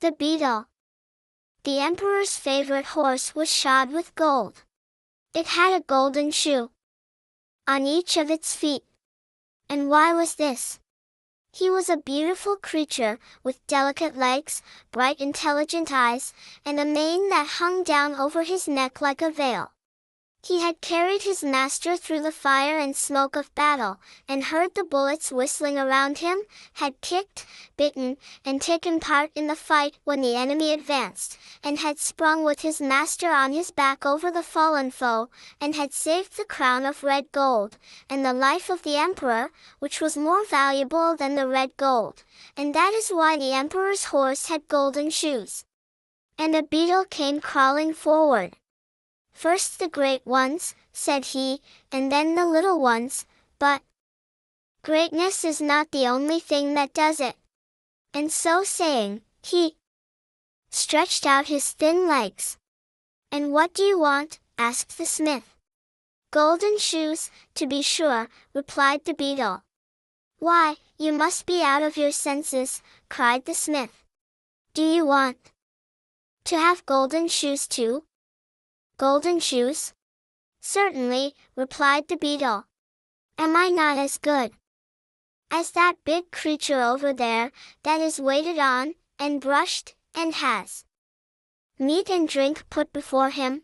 The beetle. The emperor's favorite horse was shod with gold. It had a golden shoe on each of its feet. And why was this? He was a beautiful creature, with delicate legs, bright intelligent eyes, and a mane that hung down over his neck like a veil. He had carried his master through the fire and smoke of battle, and heard the bullets whistling around him, had kicked, bitten, and taken part in the fight when the enemy advanced, and had sprung with his master on his back over the fallen foe, and had saved the crown of red gold, and the life of the emperor, which was more valuable than the red gold, and that is why the emperor's horse had golden shoes. And a beetle came crawling forward. First the great ones, said he, and then the little ones, but greatness is not the only thing that does it. And so saying, he stretched out his thin legs. And what do you want? asked the smith. Golden shoes, to be sure, replied the beetle. Why, you must be out of your senses, cried the smith. Do you want to have golden shoes too? Golden shoes? Certainly, replied the beetle. Am I not as good as that big creature over there, that is waited on, and brushed, and has meat and drink put before him?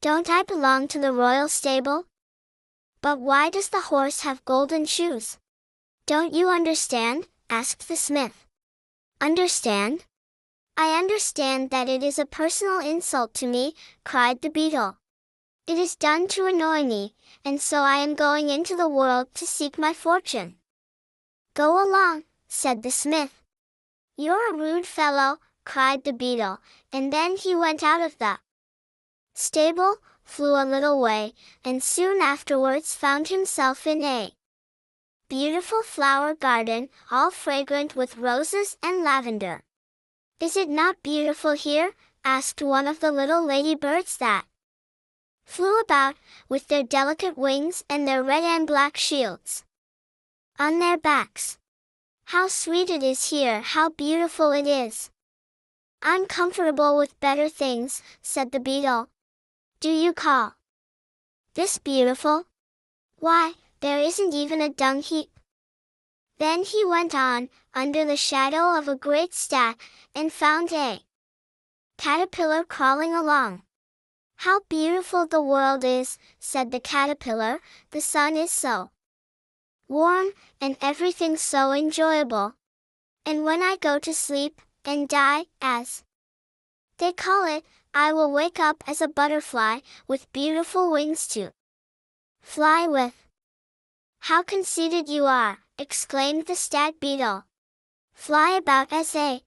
Don't I belong to the royal stable? But why does the horse have golden shoes? Don't you understand? asked the smith. Understand? I understand that it is a personal insult to me, cried the beetle. It is done to annoy me, and so I am going into the world to seek my fortune. Go along, said the smith. You're a rude fellow, cried the beetle, and then he went out of the stable, flew a little way, and soon afterwards found himself in a beautiful flower garden, all fragrant with roses and lavender. Is it not beautiful here? asked one of the little ladybirds that flew about, with their delicate wings and their red and black shields on their backs. How sweet it is here, how beautiful it is. I'm comfortable with better things, said the beetle. Do you call this beautiful? Why, there isn't even a dung heap. Then he went on, under the shadow of a great stack, and found a caterpillar crawling along. How beautiful the world is, said the caterpillar, the sun is so warm, and everything so enjoyable. And when I go to sleep, and die, as they call it, I will wake up as a butterfly, with beautiful wings to fly with. How conceited you are, exclaimed the stag beetle. Fly about as a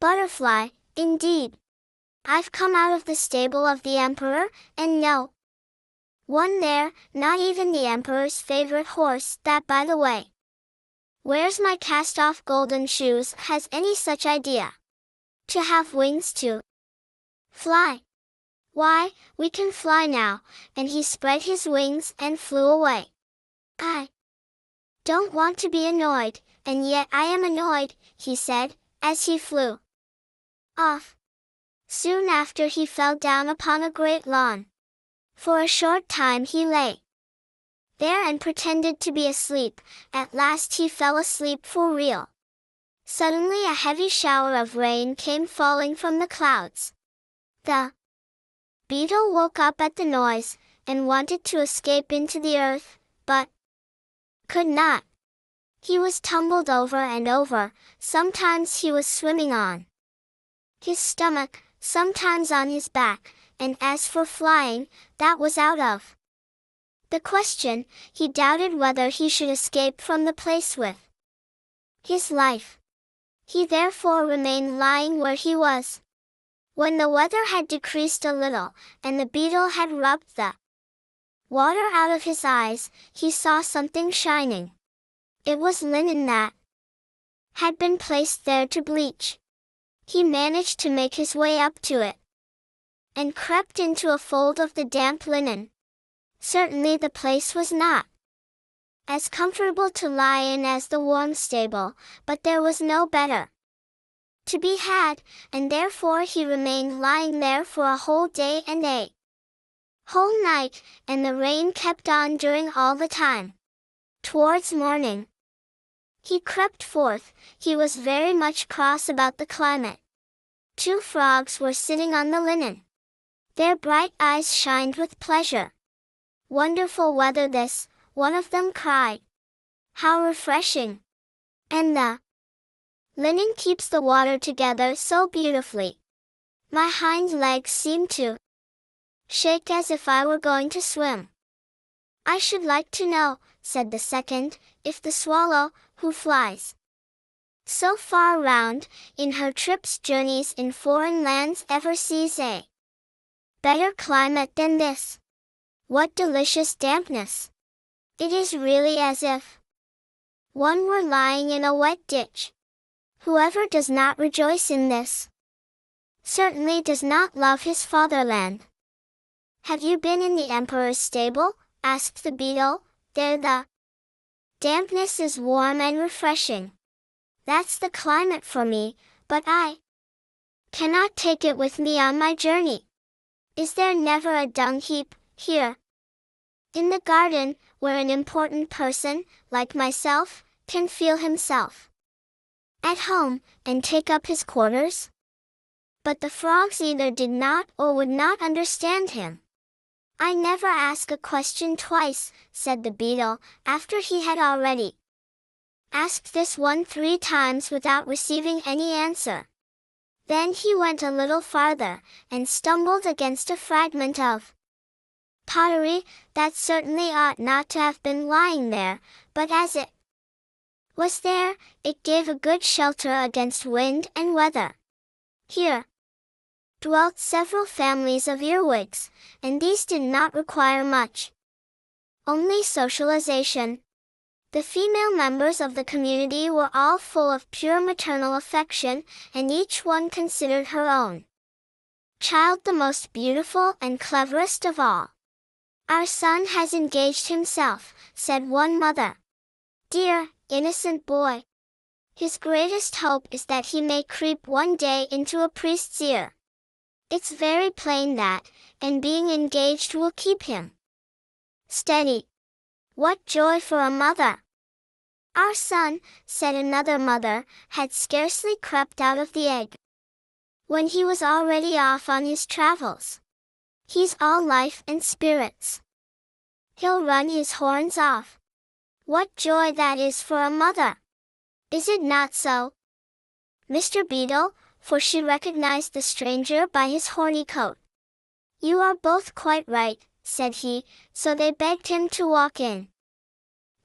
butterfly, indeed. I've come out of the stable of the emperor, and no one there, not even the emperor's favorite horse, that by the way. Where's my cast-off golden shoes, has any such idea? To have wings to fly. Why, we can fly now, and he spread his wings and flew away. I don't want to be annoyed, and yet I am annoyed, he said, as he flew off. Soon after he fell down upon a great lawn. For a short time he lay there and pretended to be asleep, at last he fell asleep for real. Suddenly a heavy shower of rain came falling from the clouds. The beetle woke up at the noise, and wanted to escape into the earth, but could not. He was tumbled over and over, sometimes he was swimming on his stomach, sometimes on his back, and as for flying, that was out of the question, he doubted whether he should escape from the place with his life. He therefore remained lying where he was. When the weather had decreased a little, and the beetle had rubbed the water out of his eyes, he saw something shining. It was linen that had been placed there to bleach. He managed to make his way up to it and crept into a fold of the damp linen. Certainly the place was not as comfortable to lie in as the warm stable, but there was no better to be had, and therefore he remained lying there for a whole day and a whole night, and the rain kept on during all the time. Towards morning, he crept forth, he was very much cross about the climate. Two frogs were sitting on the linen. Their bright eyes shined with pleasure. Wonderful weather this, one of them cried. How refreshing! And the linen keeps the water together so beautifully. My hind legs seem to shake as if I were going to swim. I should like to know, said the second, if the swallow, who flies so far round, in her trips journeys in foreign lands ever sees a better climate than this. What delicious dampness! It is really as if one were lying in a wet ditch. Whoever does not rejoice in this certainly does not love his fatherland. Have you been in the emperor's stable? asked the beetle. There the dampness is warm and refreshing. That's the climate for me, but I cannot take it with me on my journey. Is there never a dung heap, here? In the garden, where an important person, like myself, can feel himself at home, and take up his quarters? But the frogs either did not or would not understand him. I never ask a question twice, said the beetle, after he had already asked this one three times without receiving any answer. Then he went a little farther, and stumbled against a fragment of pottery, that certainly ought not to have been lying there, but as it was there, it gave a good shelter against wind and weather. Here dwelt several families of earwigs, and these did not require much. Only socialization, the female members of the community were all full of pure maternal affection, and each one considered her own child the most beautiful and cleverest of all. Our son has engaged himself, said one mother. Dear, innocent boy. His greatest hope is that he may creep one day into a priest's ear. It's very plain that, and being engaged will keep him steady. What joy for a mother! Our son, said another mother, had scarcely crept out of the egg. When he was already off on his travels. He's all life and spirits. He'll run his horns off. What joy that is for a mother! Is it not so? Mr. Beetle, for she recognized the stranger by his horny coat. You are both quite right, said he, so they begged him to walk in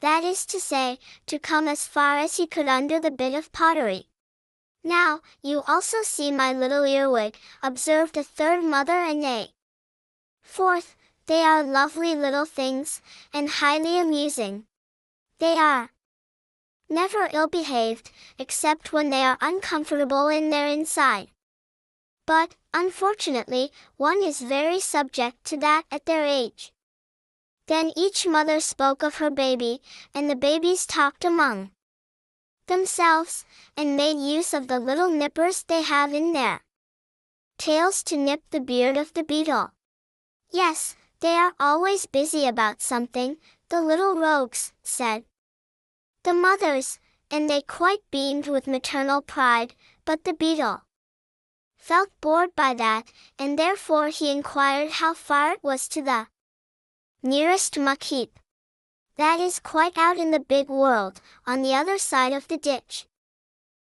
that is to say, to come as far as he could under the bit of pottery. Now, you also see my little earwig, observed a third mother and a fourth, they are lovely little things, and highly amusing. They are never ill-behaved, except when they are uncomfortable in their inside. But, unfortunately, one is very subject to that at their age. Then each mother spoke of her baby, and the babies talked among themselves, and made use of the little nippers they have in their tails to nip the beard of the beetle. Yes, they are always busy about something, the little rogues, said the mothers, and they quite beamed with maternal pride, but the beetle felt bored by that, and therefore he inquired how far it was to the Nearest muck heap. That is quite out in the big world, on the other side of the ditch.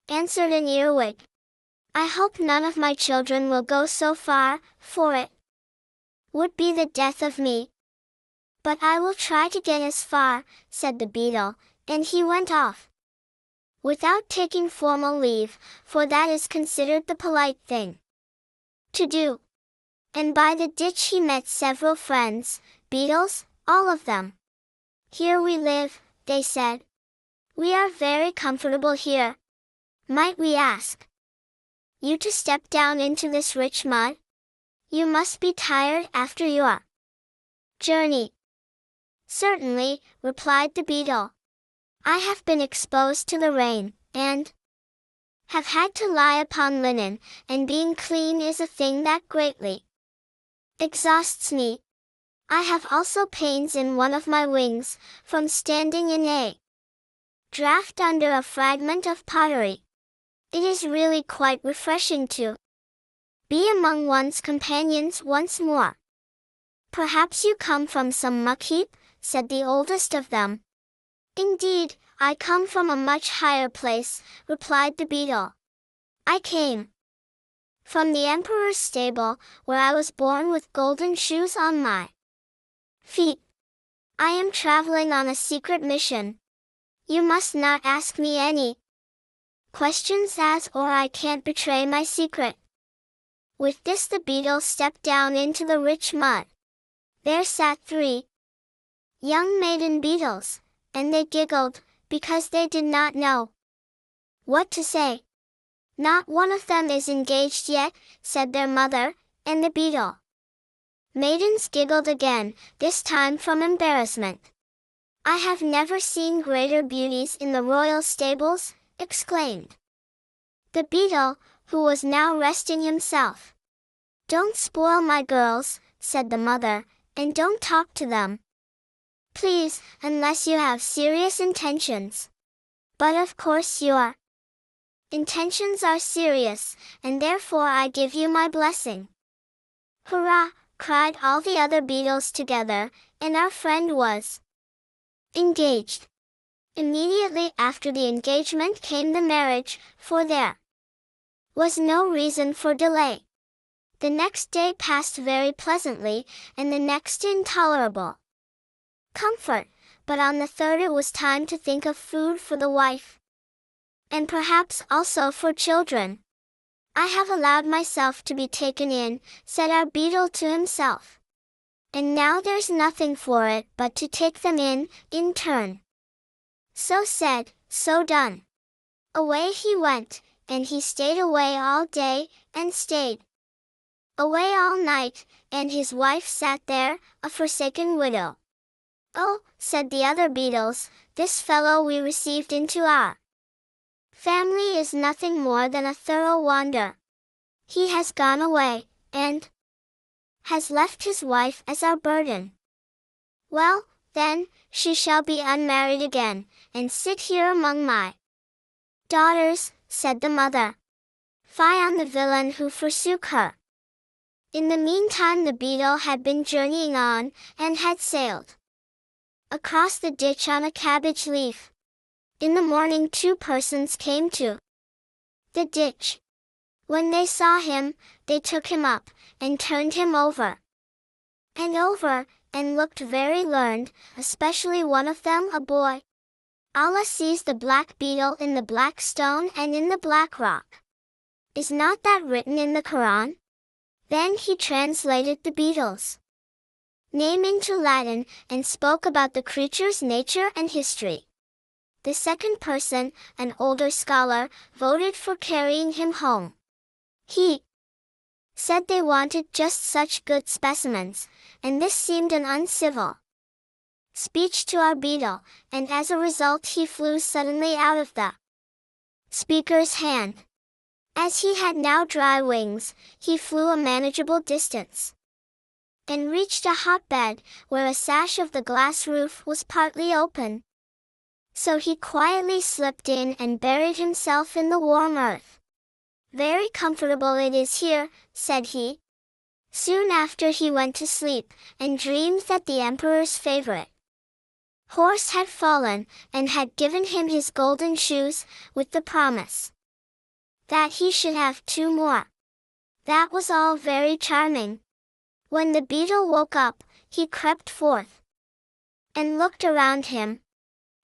Answered an earwig. I hope none of my children will go so far, for it would be the death of me. But I will try to get as far, said the beetle, and he went off. Without taking formal leave, for that is considered the polite thing to do. And by the ditch he met several friends, beetles, all of them. Here we live, they said. We are very comfortable here. Might we ask you to step down into this rich mud? You must be tired after your journey. Certainly, replied the beetle. I have been exposed to the rain, and Have had to lie upon linen, and being clean is a thing that greatly exhausts me. I have also pains in one of my wings, from standing in a draft under a fragment of pottery. It is really quite refreshing to be among one's companions once more. Perhaps you come from some muck heap, said the oldest of them. Indeed, I come from a much higher place, replied the beetle. I came from the emperor's stable, where I was born with golden shoes on my feet. I am traveling on a secret mission. You must not ask me any questions as or I can't betray my secret. With this the beetle stepped down into the rich mud. There sat three young maiden beetles, and they giggled, because they did not know what to say. Not one of them is engaged yet, said their mother, and the beetle. Maidens giggled again, this time from embarrassment. I have never seen greater beauties in the royal stables, exclaimed the beetle, who was now resting himself. Don't spoil my girls, said the mother, and don't talk to them. Please, unless you have serious intentions. But of course your intentions are serious, and therefore I give you my blessing. Hurrah! cried all the other beetles together, and our friend was engaged. Immediately after the engagement came the marriage, for there was no reason for delay. The next day passed very pleasantly, and the next intolerable comfort, but on the third it was time to think of food for the wife. And perhaps also for children. I have allowed myself to be taken in, said our beetle to himself. And now there's nothing for it but to take them in, in turn. So said, so done. Away he went, and he stayed away all day, and stayed away all night, and his wife sat there, a forsaken widow. Oh, said the other beetles, this fellow we received into our family is nothing more than a thorough wander. He has gone away, and has left his wife as our burden. Well, then, she shall be unmarried again, and sit here among my daughters, said the mother. Fie on the villain who forsook her. In the meantime the beetle had been journeying on, and had sailed across the ditch on a cabbage leaf. In the morning two persons came to the ditch. When they saw him, they took him up, and turned him over and over, and looked very learned, especially one of them a boy. Allah sees the black beetle in the black stone and in the black rock. Is not that written in the Quran? Then he translated the beetles name into Latin and spoke about the creature's nature and history. The second person, an older scholar, voted for carrying him home. He said they wanted just such good specimens, and this seemed an uncivil speech to our beetle, and as a result he flew suddenly out of the speaker's hand. As he had now dry wings, he flew a manageable distance and reached a hotbed, where a sash of the glass roof was partly open. So he quietly slipped in and buried himself in the warm earth. Very comfortable it is here, said he. Soon after he went to sleep, and dreamed that the emperor's favorite horse had fallen, and had given him his golden shoes, with the promise that he should have two more. That was all very charming. When the beetle woke up, he crept forth and looked around him.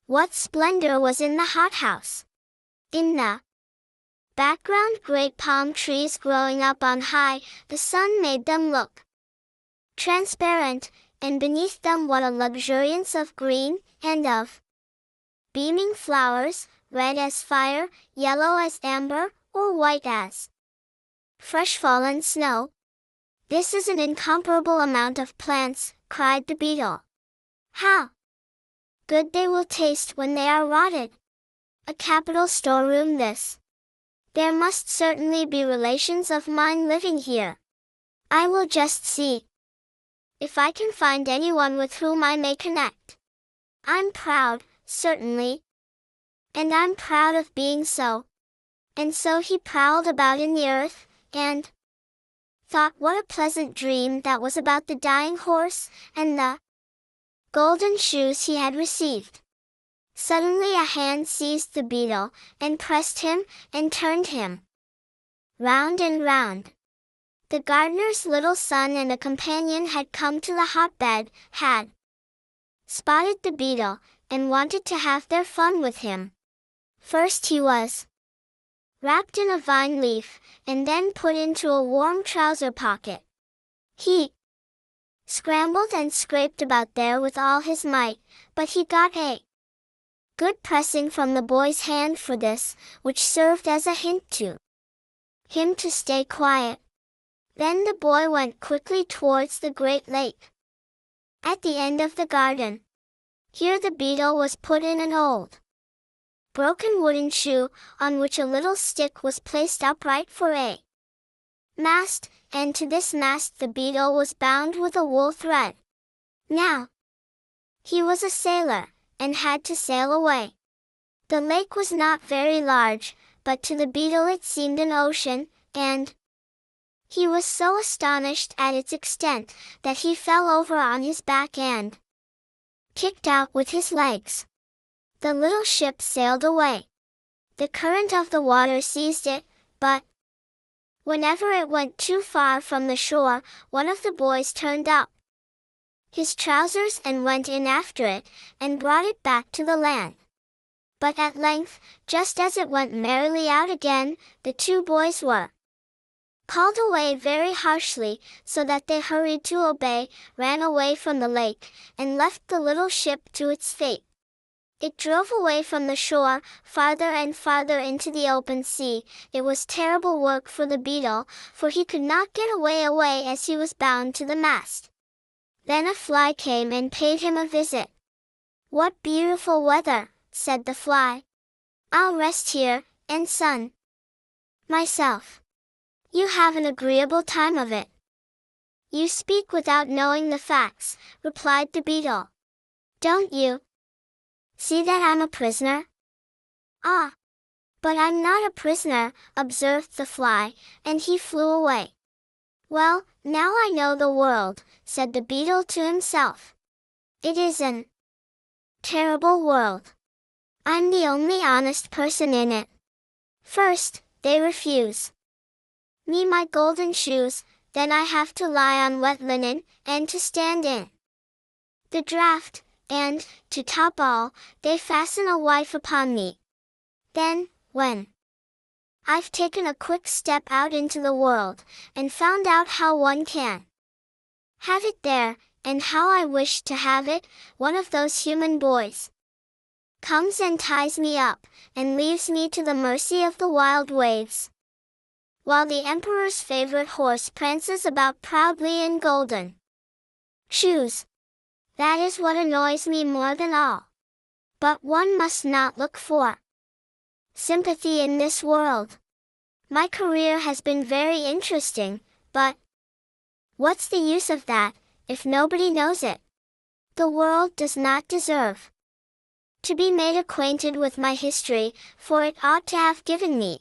What splendor was in the hothouse! In the background great palm trees growing up on high, the sun made them look transparent, and beneath them what a luxuriance of green, and of beaming flowers, red as fire, yellow as amber, or white as fresh fallen snow. This is an incomparable amount of plants, cried the beetle. How good they will taste when they are rotted. A capital storeroom this. There must certainly be relations of mine living here. I will just see. If I can find anyone with whom I may connect. I'm proud, certainly. And I'm proud of being so. And so he prowled about in the earth, and thought what a pleasant dream that was about the dying horse, and the golden shoes he had received. Suddenly a hand seized the beetle, and pressed him, and turned him round and round. The gardener's little son and a companion had come to the hotbed, had spotted the beetle, and wanted to have their fun with him. First he was wrapped in a vine leaf, and then put into a warm trouser pocket. He scrambled and scraped about there with all his might, but he got a Good pressing from the boy's hand for this, which served as a hint to him to stay quiet. Then the boy went quickly towards the great lake. At the end of the garden. Here the beetle was put in an old broken wooden shoe, on which a little stick was placed upright for a mast, and to this mast the beetle was bound with a wool thread. Now, he was a sailor, and had to sail away. The lake was not very large, but to the beetle it seemed an ocean, and he was so astonished at its extent that he fell over on his back and kicked out with his legs. The little ship sailed away. The current of the water seized it, but whenever it went too far from the shore, one of the boys turned up his trousers and went in after it, and brought it back to the land. But at length, just as it went merrily out again, the two boys were called away very harshly, so that they hurried to obey, ran away from the lake, and left the little ship to its fate. It drove away from the shore, farther and farther into the open sea. It was terrible work for the beetle, for he could not get away away as he was bound to the mast. Then a fly came and paid him a visit. What beautiful weather, said the fly. I'll rest here, and sun myself. You have an agreeable time of it. You speak without knowing the facts, replied the beetle. Don't you? See that I'm a prisoner? Ah! But I'm not a prisoner, observed the fly, and he flew away. Well, now I know the world, said the beetle to himself. It is an terrible world. I'm the only honest person in it. First, they refuse me my golden shoes, then I have to lie on wet linen, and to stand in the draft, and, to top all, they fasten a wife upon me. Then, when I've taken a quick step out into the world, and found out how one can have it there, and how I wish to have it, one of those human boys comes and ties me up, and leaves me to the mercy of the wild waves. While the emperor's favorite horse prances about proudly in golden shoes. That is what annoys me more than all. But one must not look for sympathy in this world. My career has been very interesting, but what's the use of that, if nobody knows it? The world does not deserve to be made acquainted with my history, for it ought to have given me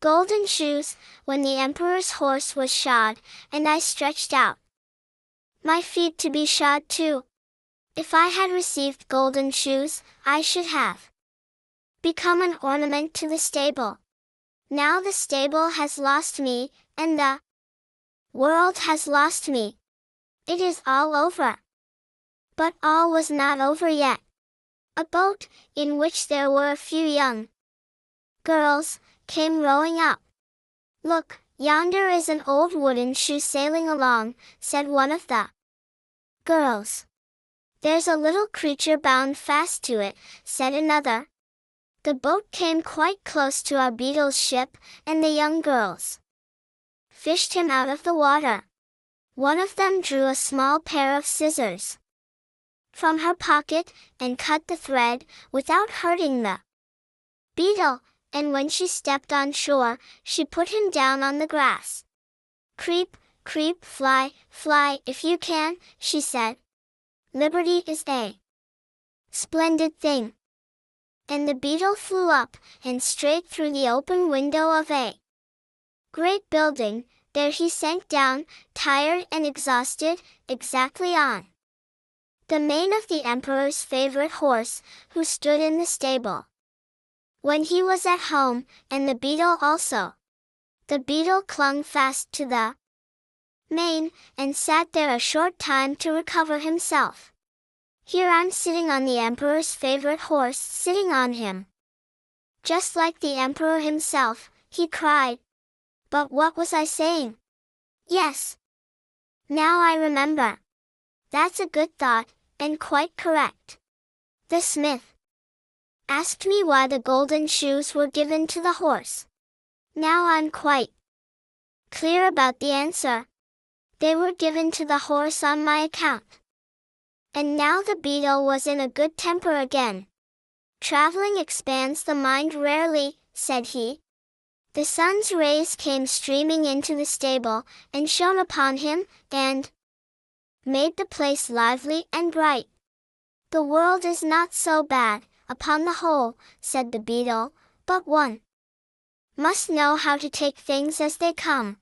golden shoes, when the emperor's horse was shod, and I stretched out my feet to be shod too. If I had received golden shoes, I should have become an ornament to the stable. Now the stable has lost me, and the world has lost me. It is all over. But all was not over yet. A boat, in which there were a few young girls, came rowing up. Look, yonder is an old wooden shoe sailing along, said one of the girls. There's a little creature bound fast to it, said another. The boat came quite close to our beetle's ship, and the young girls fished him out of the water. One of them drew a small pair of scissors from her pocket, and cut the thread, without hurting the beetle, and when she stepped on shore, she put him down on the grass. Creep, creep, fly, fly, if you can, she said. Liberty is a splendid thing. And the beetle flew up, and straight through the open window of a great building, there he sank down, tired and exhausted, exactly on the mane of the emperor's favorite horse, who stood in the stable. When he was at home, and the beetle also. The beetle clung fast to the mane, and sat there a short time to recover himself. Here I'm sitting on the emperor's favorite horse, sitting on him. Just like the emperor himself, he cried. But what was I saying? Yes. Now I remember. That's a good thought, and quite correct. The smith asked me why the golden shoes were given to the horse. Now I'm quite clear about the answer. They were given to the horse on my account. And now the beetle was in a good temper again. Traveling expands the mind rarely, said he. The sun's rays came streaming into the stable, and shone upon him, and made the place lively and bright. The world is not so bad, upon the whole, said the beetle, but one must know how to take things as they come.